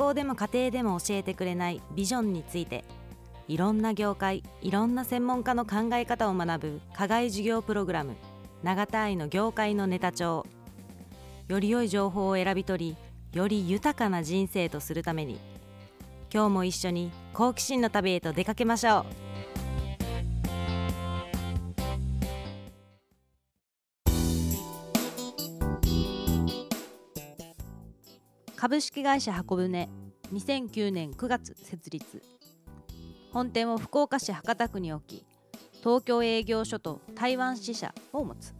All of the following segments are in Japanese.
校でも家庭でも教えてくれないビジョンについていろんな業界いろんな専門家の考え方を学ぶ課外授業プログラム永田愛の業界のネタ帳より良い情報を選び取りより豊かな人生とするために今日も一緒に好奇心の旅へと出かけましょう。株式会社箱舟2009年9月設立。本店を福岡市博多区に置き東京営業所と台湾支社を持つ。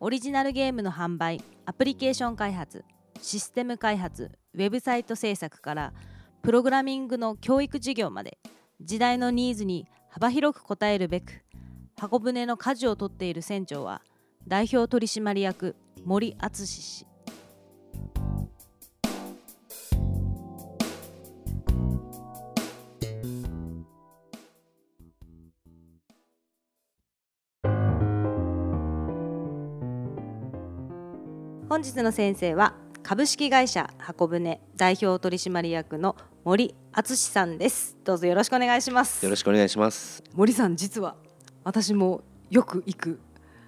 オリジナルゲームの販売アプリケーション開発システム開発ウェブサイト制作からプログラミングの教育事業まで時代のニーズに幅広く応えるべく箱舟の舵を取っている船長は代表取締役森敦氏。本日の先生は株式会社箱舟代表取締役の森敦さんです。どうぞよろしくお願いします。よろしくお願いします。森さん実は私もよく行く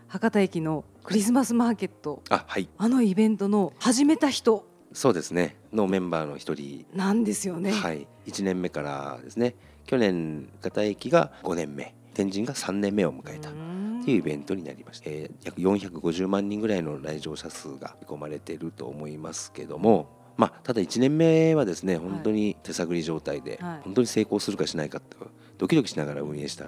博多駅のクリスマスマーケット。あはい。あのイベントの始めた人。そうですね。のメンバーの一人。なんですよね。はい。1年目からですね。去年博多駅が5年目。天神が3年目を迎えたいうイベントになりまして、えー、約450万人ぐらいの来場者数が見込まれていると思いますけどもまあ、ただ1年目はですね本当に手探り状態で、はい、本当に成功するかしないかってドキドキしながら運営した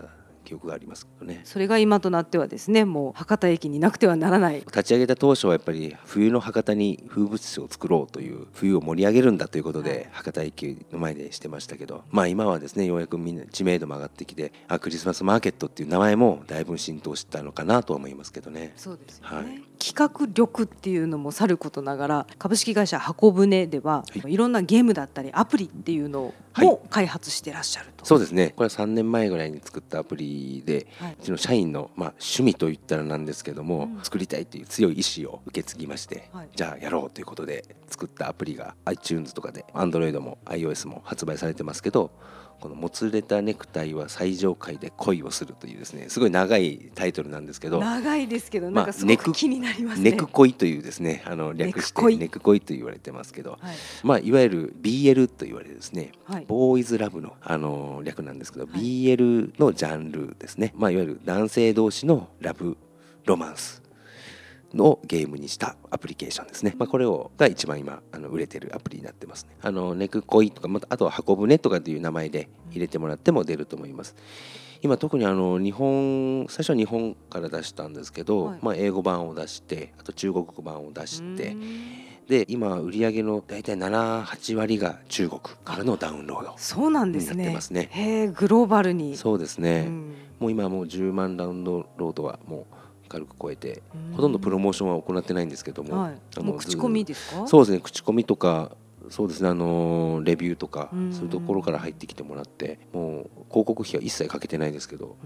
記憶がありますけどね。それが今となってはですねもう博多駅になくてはならない。立ち上げた当初はやっぱり冬の博多に風物詩を作ろうという冬を盛り上げるんだということで、はい、博多駅の前でしてましたけどまあ今はですねようやくみんな知名度も上がってきてあクリスマスマーケットっていう名前もだいぶ浸透したのかなと思いますけどね。そうです、ね、はい、企画力っていうのもさることながら株式会社箱舟では、はい、いろんなゲームだったりアプリっていうのも開発してらっしゃると、そうですね。これは3年前ぐらいに作ったアプリで、はい、うちの社員の、まあ、趣味といったらなんですけども、うん、作りたいという強い意志を受け継ぎまして、はい、じゃあやろうということで作ったアプリが iTunes とかで Android も iOS も発売されてますけどこのもつれたネクタイは最上階で恋をするというですねすごい長いタイトルなんですけど長いですけどなんかすごく気になりますね、ネク恋というですねあの略してネク恋。と言われてますけど、はい。まあいわゆる BL と言われるですね、はい、ボーイズラブのあの略なんですけど、はい、BL のジャンルですね。まあいわゆる男性同士のラブロマンスのゲームにしたアプリケーションですね。まあ、これをが一番今あの売れてるアプリになってますね。あのネクコイとか、またあとは箱舟とかという名前で入れてもらっても出ると思います。今特にあの日本最初は日本から出したんですけど、はい、まあ、英語版を出してあと中国語版を出してで今売り上げの大体78割が中国からのダウンロードそうなんですね。ねへグローバルにそうですね。もう今もう10万ダウンロードはもう軽く超えてほとんどプロモーションは行ってないんですけども、はい、あの口コミですか？そうですね口コミとかそうですねあのレビューとかそういうところから入ってきてもらってもう広告費は一切かけてないですけど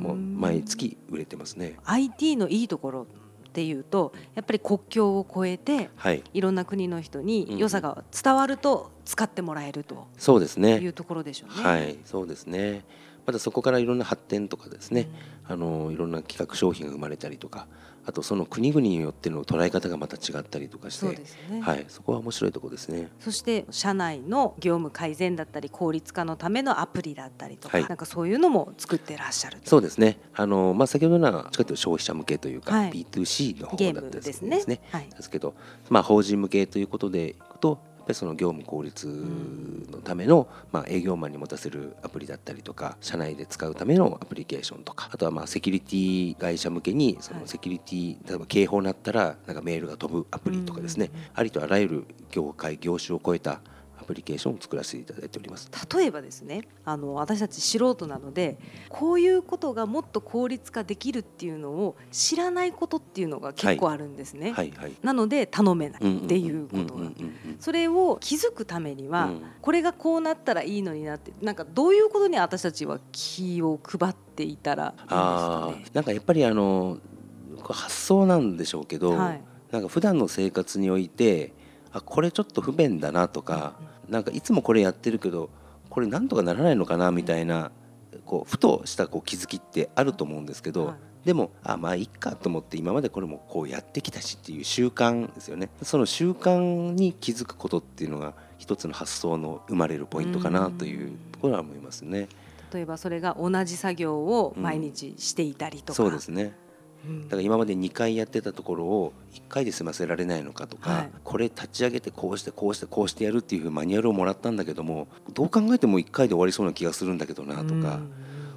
もう毎月売れてますね。IT のいいところっていうとやっぱり国境を越えて、はい、いろんな国の人に良さが伝わると使ってもらえると、そうですね。いうところでしょうね。はいそうですねまたそこからいろんな発展とかですね、あのいろんな企画商品が生まれたりとかあとその国々によっての捉え方がまた違ったりとかして、ね、はい、そこは面白いところですね。そして社内の業務改善だったり効率化のためのアプリだったりとか、はい、なんかそういうのも作ってらっしゃるそうですね。あの、まあ、先ほどのは消費者向けというか、はい、B2C の方だったですね。ですね、はい、ですけど、まあ、法人向けということでいくとぱりその業務効率のための、まあ、営業マンに持たせるアプリだったりとか社内で使うためのアプリケーションとかあとはまあセキュリティ会社向けにそのセキュリティ例えば警報になったらなんかメールが飛ぶアプリとかですね、ありとあらゆる業界業種を超えたアプリケーションを作らせていただいております。例えばですねあの私たち素人なのでこういうことがもっと効率化できるっていうのを知らないことっていうのが結構あるんですね、はい。はい。はい、なので頼めないっていうことが。それを気づくためには、うん、これがこうなったらいいのになってなんかどういうことに私たちは気を配っていたらいいですかね。なんかやっぱりあの発想なんでしょうけど、はい、なんか普段の生活においてあこれちょっと不便だなとか、なんかいつもこれやってるけどこれなんとかならないのかなみたいなこうふとしたこう気づきってあると思うんですけど、はい、でもあまあいっかと思って今までこれもこうやってきたしっていう習慣ですよね。その習慣に気づくことっていうのが一つの発想の生まれるポイントかなというところは思いますね。例えばそれが同じ作業を毎日していたりとか、うん、そうですねだから今まで2回やってたところを1回で済ませられないのかとか、はい、これ立ち上げてこうしてこうしてこうしてやるっていうマニュアルをもらったんだけどもどう考えても1回で終わりそうな気がするんだけどなとか。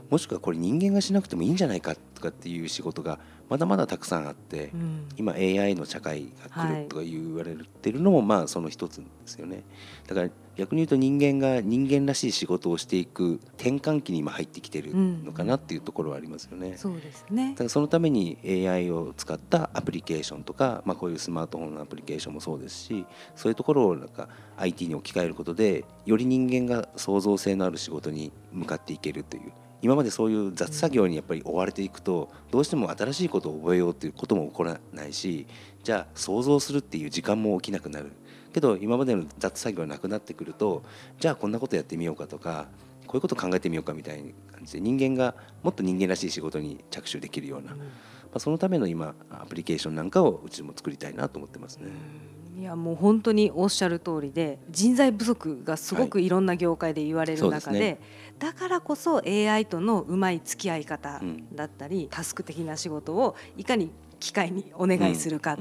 もしくはこれ人間がしなくてもいいんじゃないかとかっていう仕事がまだまだたくさんあって、うん、今 AI の社会が来るとか言われてるのもまあその一つですよね。だから逆に言うと人間が人間らしい仕事をしていく転換期に今入ってきてるのかなっていうところはありますよね。うん、そうですね。だからそのために AI を使ったアプリケーションとか、まあ、こういうスマートフォンのアプリケーションもそうですしそういうところをなんか IT に置き換えることでより人間が創造性のある仕事に向かっていけるという今までそういう雑作業にやっぱり追われていくとどうしても新しいことを覚えようっていうことも起こらないしじゃあ想像するっていう時間も起きなくなる。けど今までの雑作業がなくなってくるとじゃあこんなことやってみようかとかこういうこと考えてみようかみたいな感じで人間がもっと人間らしい仕事に着手できるような、まあ、そのための今アプリケーションなんかをうちも作りたいなと思ってますね。いやもう本当におっしゃる通りで人材不足がすごくい。ろんな業界で言われる中ではいでね、だからこそ AI とのうまい付き合い方だったり、うん、タスク的な仕事をいかに機会にお願いするかっ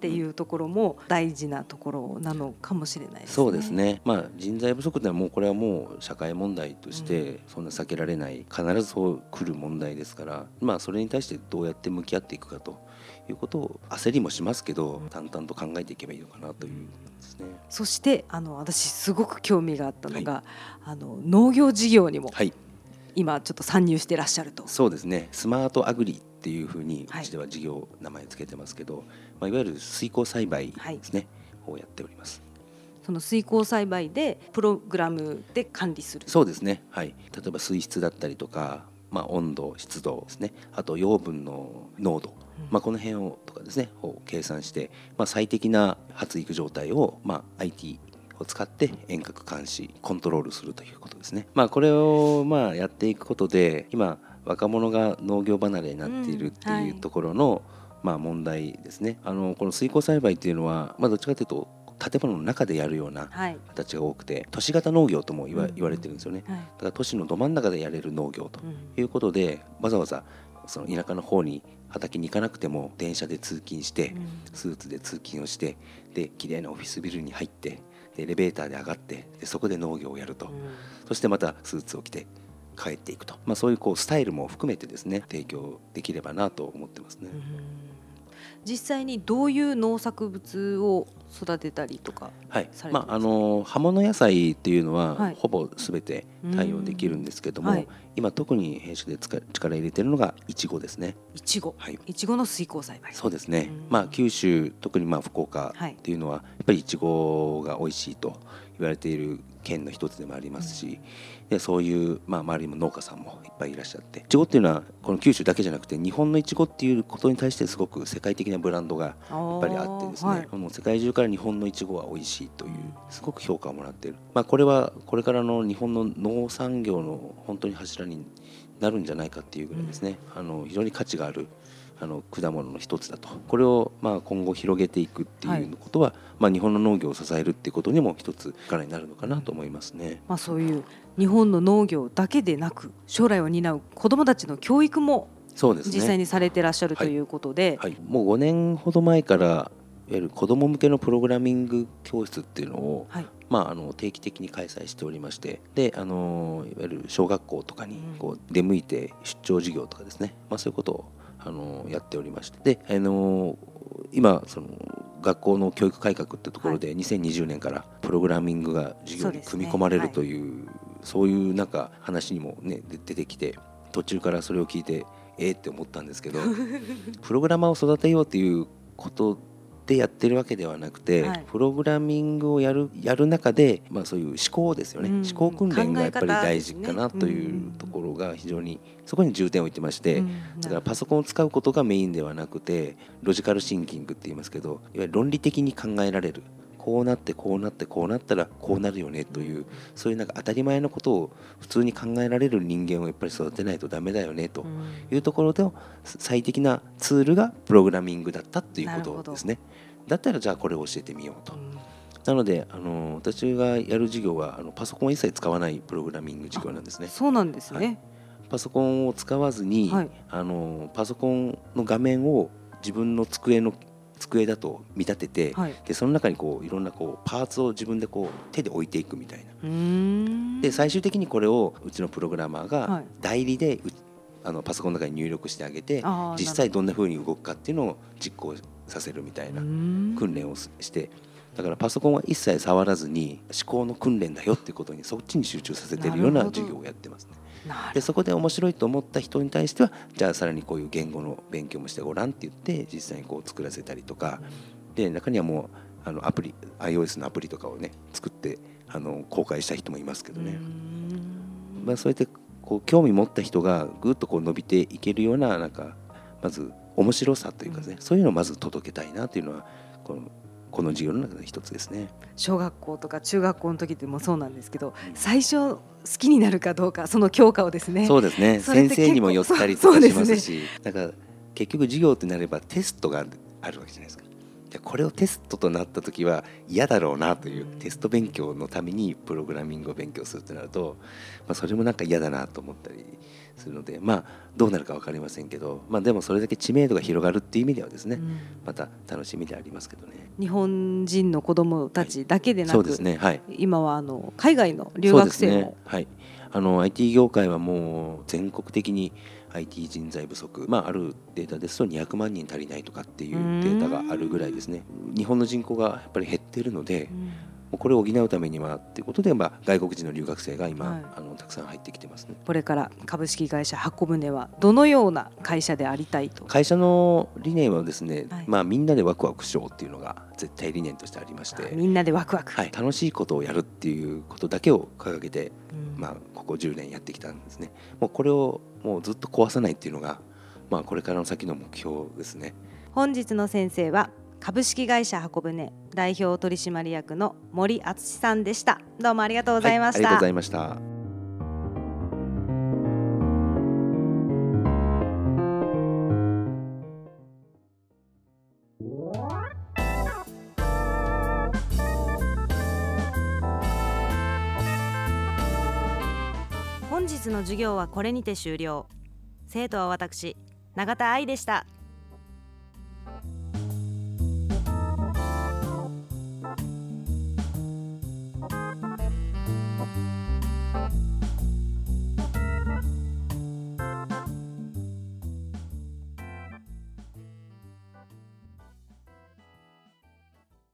ていうところも大事なところなのかもしれないですね。そうですね。まあ人材不足ではもうこれはもう社会問題としてそんな避けられない必ずそう来る問題ですから、まあそれに対してどうやって向き合っていくかということを焦りもしますけど淡々と考えていけばいいのかなというですね。そしてあの私すごく興味があったのが、はい、あの農業事業にも、はい、今ちょっと参入してらっしゃると。そうですね。スマートアグリっていうふうにうちでは事業名前つけてますけど、はいまあ、いわゆる水耕栽培ですね、はい、をやっております。その水耕栽培でプログラムで管理する。そうですね、はい、例えば水質だったりとか、まあ、温度湿度ですね。あと養分の濃度、うん、まあ、この辺をとかですねを計算して、まあ、最適な発育状態を、まあ、IT を使って遠隔監視コントロールするということですね。まあ、これをまあやっていくことで今若者が農業離れになっているっていうところの、まあ、問題ですね。あのこの水耕栽培っていうのは、まあ、どっちかというと建物の中でやるような形が多くて、はい、都市型農業とも言わ,、言われてるんですよね、はい、だから都市のど真ん中でやれる農業ということで、わざわざその田舎の方に畑に行かなくても電車で通勤して、スーツで通勤をしてで綺麗なオフィスビルに入ってエレベーターで上がってでそこで農業をやると、そしてまたスーツを着て帰っていくと、まあ、そういうこうスタイルも含めてですね提供できればなと思ってますね。実際にどういう農作物を育てたりとかはい。まあ、あの葉物野菜っていうのは、はい、ほぼすべて対応できるんですけども、はい、今特に編集で力入れてるのがいちごですね。いちごはい。いちごの水耕栽培。そうですね、まあ九州特にまあ福岡っていうのは、やっぱりいちごが美味しいと言われている県の一つでもありますし、でそういう、まあ、周りも農家さんもいっぱいいらっしゃっていちごっていうのはこの九州だけじゃなくて日本のいちごっていうことに対してすごく世界的なブランドがやっぱりあってですね、はい、もう世界中から日本のいちごは美味しいというすごく評価をもらっている、まあ、これはこれからの日本の農産業の本当に柱になるんじゃないかっていうぐらいですね、うん、あの非常に価値があるあの果物の一つだと。これをまあ今後広げていくっていうことは、はい、まあ、日本の農業を支えるっていうことにも一つ力になるのかなと思いますね。まあ、そういう日本の農業だけでなく将来を担う子どもたちの教育もそうです、ね、実際にされてらっしゃるということで、はい、はい、もう5年ほど前からいわゆる子ども向けのプログラミング教室っていうのを、はい、まあ、あの定期的に開催しておりまして。であのいわゆる小学校とかにこう出向いて出張授業とかですね、まあ、そういうことをあのやっておりまして。で、あの今その学校の教育改革ってところで2020年からプログラミングが授業に組み込まれるというそういうなんか話にもね出てきて途中からそれを聞いてええって思ったんですけど プログラマーを育てようっていうことでやってるわけではなくて、はい、プログラミングをやるやる中で、まあ、そういう思考ですよね、うん、思考訓練がやっぱり大事かなというところが非常にそこに重点を置いてまして、うん、だからパソコンを使うことがメインではなくてロジカルシンキングって言いますけどいわゆる論理的に考えられるこうなってこうなってこうなったらこうなるよねというそういうなんか当たり前のことを普通に考えられる人間をやっぱり育てないとダメだよねというところで最適なツールがプログラミングだったということですね。だったらじゃあこれを教えてみようと。なのであの私がやる授業はあのパソコンを一切使わないプログラミング授業なんですね。そうなんですね、はい、パソコンを使わずに、はい、あのパソコンの画面を自分の机の机だと見立てて、はい、でその中にこういろんなこうパーツを自分でこう手で置いていくみたいな。で最終的にこれをうちのプログラマーが代理で、あのパソコンの中に入力してあげて実際どんなふうに動くかっていうのを実行させるみたいな訓練をしてだからパソコンは一切触らずに思考の訓練だよっていうことにそっちに集中させてるような授業をやってますね。でそこで面白いと思った人に対してはじゃあさらにこういう言語の勉強もしてごらんって言って実際にこう作らせたりとか、で中にはもうあのアプリ iOS のアプリとかをね作ってあの公開した人もいますけどね。まあ、そうやってこう興味持った人がぐっとこう伸びていけるようななんかまず面白さというかね、そういうのをまず届けたいなというのはこのこの授業の中で一つですね。小学校とか中学校の時でもそうなんですけど、最初好きになるかどうかその教科をですね。そうですね。先生にも寄ったりとかしますし、ね、だから結局授業ってなればテストがあるわけじゃないですかじゃこれをテストとなった時は嫌だろうなというテスト勉強のためにプログラミングを勉強するとなると、まあ、それもなんか嫌だなと思ったりするのでまあどうなるか分かりませんけど、まあ、でもそれだけ知名度が広がるっていう意味ではですね、うん、また楽しみでありますけどね。日本人の子どもたちだけでなく、はい、そうですね、はい、今はあの海外の留学生も、ね、はい。あの IT 業界はもう全国的に IT 人材不足、まあ、あるデータですと200万人足りないとかっていうデータがあるぐらいですね。日本の人口がやっぱり減ってるので、これを補うためにはということで、まあ、外国人の留学生が今、はい、あのたくさん入ってきてますね。これから株式会社箱舟はどのような会社でありたいと？会社の理念はですね、はい、まあ、みんなでワクワクしようっていうのが絶対理念としてありましてみんなでワクワク、はい、楽しいことをやるっていうことだけを掲げて、うん、まあ、ここ10年やってきたんですね。もうこれをもうずっと壊さないっていうのが、まあ、これからの先の目標ですね。本日の先生は株式会社箱舟代表取締役の森敦さんでした。どうもありがとうございました、はい、ありがとうございました。本日の授業はこれにて終了。生徒は私永田愛でした